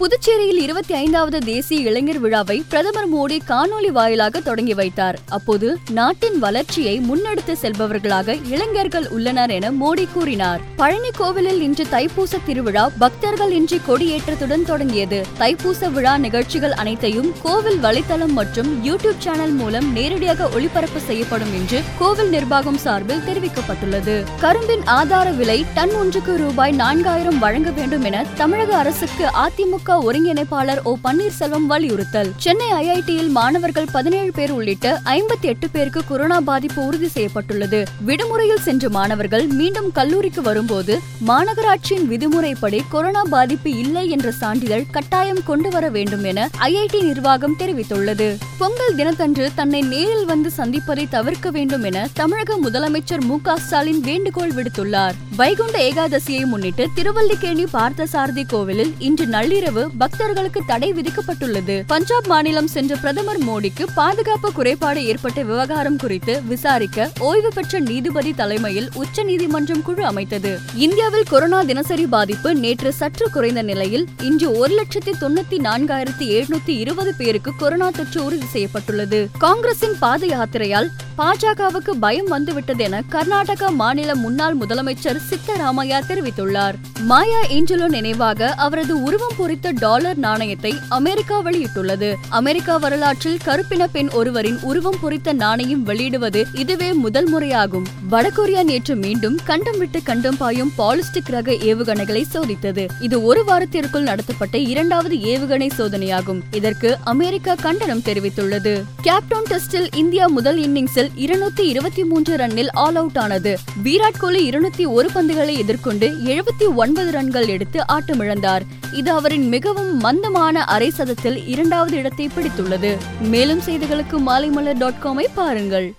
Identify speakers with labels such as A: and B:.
A: புதுச்சேரியில் இருபத்தி ஐந்தாவது தேசிய இளைஞர் விழாவை பிரதமர் மோடி காணொலி வாயிலாக தொடங்கி வைத்தார். அப்போது நாட்டின் வளர்ச்சியை முன்னெடுத்து செல்பவர்களாக இளைஞர்கள் உள்ளனர் என மோடி கூறினார். பழனி கோவிலில் இன்று தைப்பூச திருவிழா பக்தர்கள் இன்றி கொடியேற்றத்துடன் தொடங்கியது. தைப்பூச விழா நிகழ்ச்சிகள் அனைத்தையும் கோவில் வலைத்தளம் மற்றும் யூடியூப் சேனல் மூலம் நேரடியாக ஒளிபரப்பு செய்யப்படும் என்று கோவில் நிர்வாகம் சார்பில் தெரிவிக்கப்பட்டுள்ளது. கரும்பின் ஆதார விலை டன் ஒன்றுக்கு ரூபாய் நான்காயிரம் வழங்க வேண்டும் என தமிழக அரசுக்கு அதிமுக ஒருங்கிணைப்பாளர் ஓ பன்னீர்செல்வம் வலியுறுத்தல். சென்னை ஐஐடியில் மாணவர்கள் பதினேழு பேர் உள்ளிட்ட ஐம்பத்தி எட்டு பேருக்கு கொரோனா பாதிப்பு உறுதி செய்யப்பட்டுள்ளது. விடுமுறையில் சென்ற மாணவர்கள் மீண்டும் கல்லூரிக்கு வரும்போது மாநகராட்சியின் விதிமுறைப்படி கொரோனா பாதிப்பு இல்லை என்ற சான்றிதழ் கட்டாயம் கொண்டு வர வேண்டும் என ஐஐடி நிர்வாகம் தெரிவித்துள்ளது. பொங்கல் தினத்தன்று தன்னை நேரில் வந்து சந்திப்பதை தவிர்க்க வேண்டும் என தமிழக முதலமைச்சர் மு ஸ்டாலின் வேண்டுகோள் விடுத்துள்ளார். வைகுண்ட ஏகாதசியை முன்னிட்டு திருவல்லிக்கேணி பார்த்தசாரதி கோவிலில் இன்று நள்ளிரவு பக்தர்களுக்கு தடை விதிக்கப்பட்டுள்ளது. பஞ்சாப் மாநிலம் சென்ற பிரதமர் மோடிக்கு பாதுகாப்பு குறைபாடு ஏற்பட்ட விவகாரம் குறித்து விசாரிக்க ஓய்வு பெற்ற நீதிபதி தலைமையில் உச்சநீதிமன்றம் குழு அமைத்தது. இந்தியாவில் கொரோனா தினசரி பாதிப்பு நேற்று சற்று குறைந்த நிலையில் இன்று ஒரு லட்சத்தி தொண்ணூத்தி நான்காயிரத்தி எழுநூத்தி இருபது பேருக்கு கொரோனா தொற்று உறுதி செய்யப்பட்டுள்ளது. காங்கிரசின் பாத யாத்திரையால் பாஜகவுக்கு பயம் வந்துவிட்டது என கர்நாடகா மாநில முன்னாள் முதலமைச்சர் சித்தராமையா தெரிவித்துள்ளார். மாயா ஏஞ்சலோ நினைவாக அவரது உருவம் பொறித்த டாலர் நாணயத்தை அமெரிக்கா வெளியிட்டுள்ளது. அமெரிக்கா வரலாற்றில் கருப்பின பெண் ஒருவரின் உருவம் பொறித்த நாணயம் வெளியிடுவது இதுவே முதல் முறையாகும். வடகொரியா நேற்று மீண்டும் கண்டம் விட்டு கண்டம் பாயும் பாலிஸ்டிக் ரக ஏவுகணைகளை சோதித்தது. இது ஒரு வாரத்திற்குள் நடத்தப்பட்ட இரண்டாவது ஏவுகணை சோதனையாகும். இதற்கு அமெரிக்கா கண்டனம் தெரிவித்துள்ளது. கேப்டவுன் டெஸ்டில் இந்தியா முதல் இன்னிங்ஸில் இருநூத்தி இருபத்தி மூன்று ரன்னில் ஆல் அவுட் ஆனது. விராட் கோலி இருநூத்தி ஒரு பந்துகளை எதிர்கொண்டு எழுபத்தி ஒன்பது ரன்கள் எடுத்து ஆட்டமிழந்தார். இது அவரின் மிகவும் மந்தமான அரை சதத்தில் இரண்டாவது இடத்தை பிடித்துள்ளது. மேலும் செய்திகளுக்கு மாலைமலர் டாட் காமை பாருங்கள்.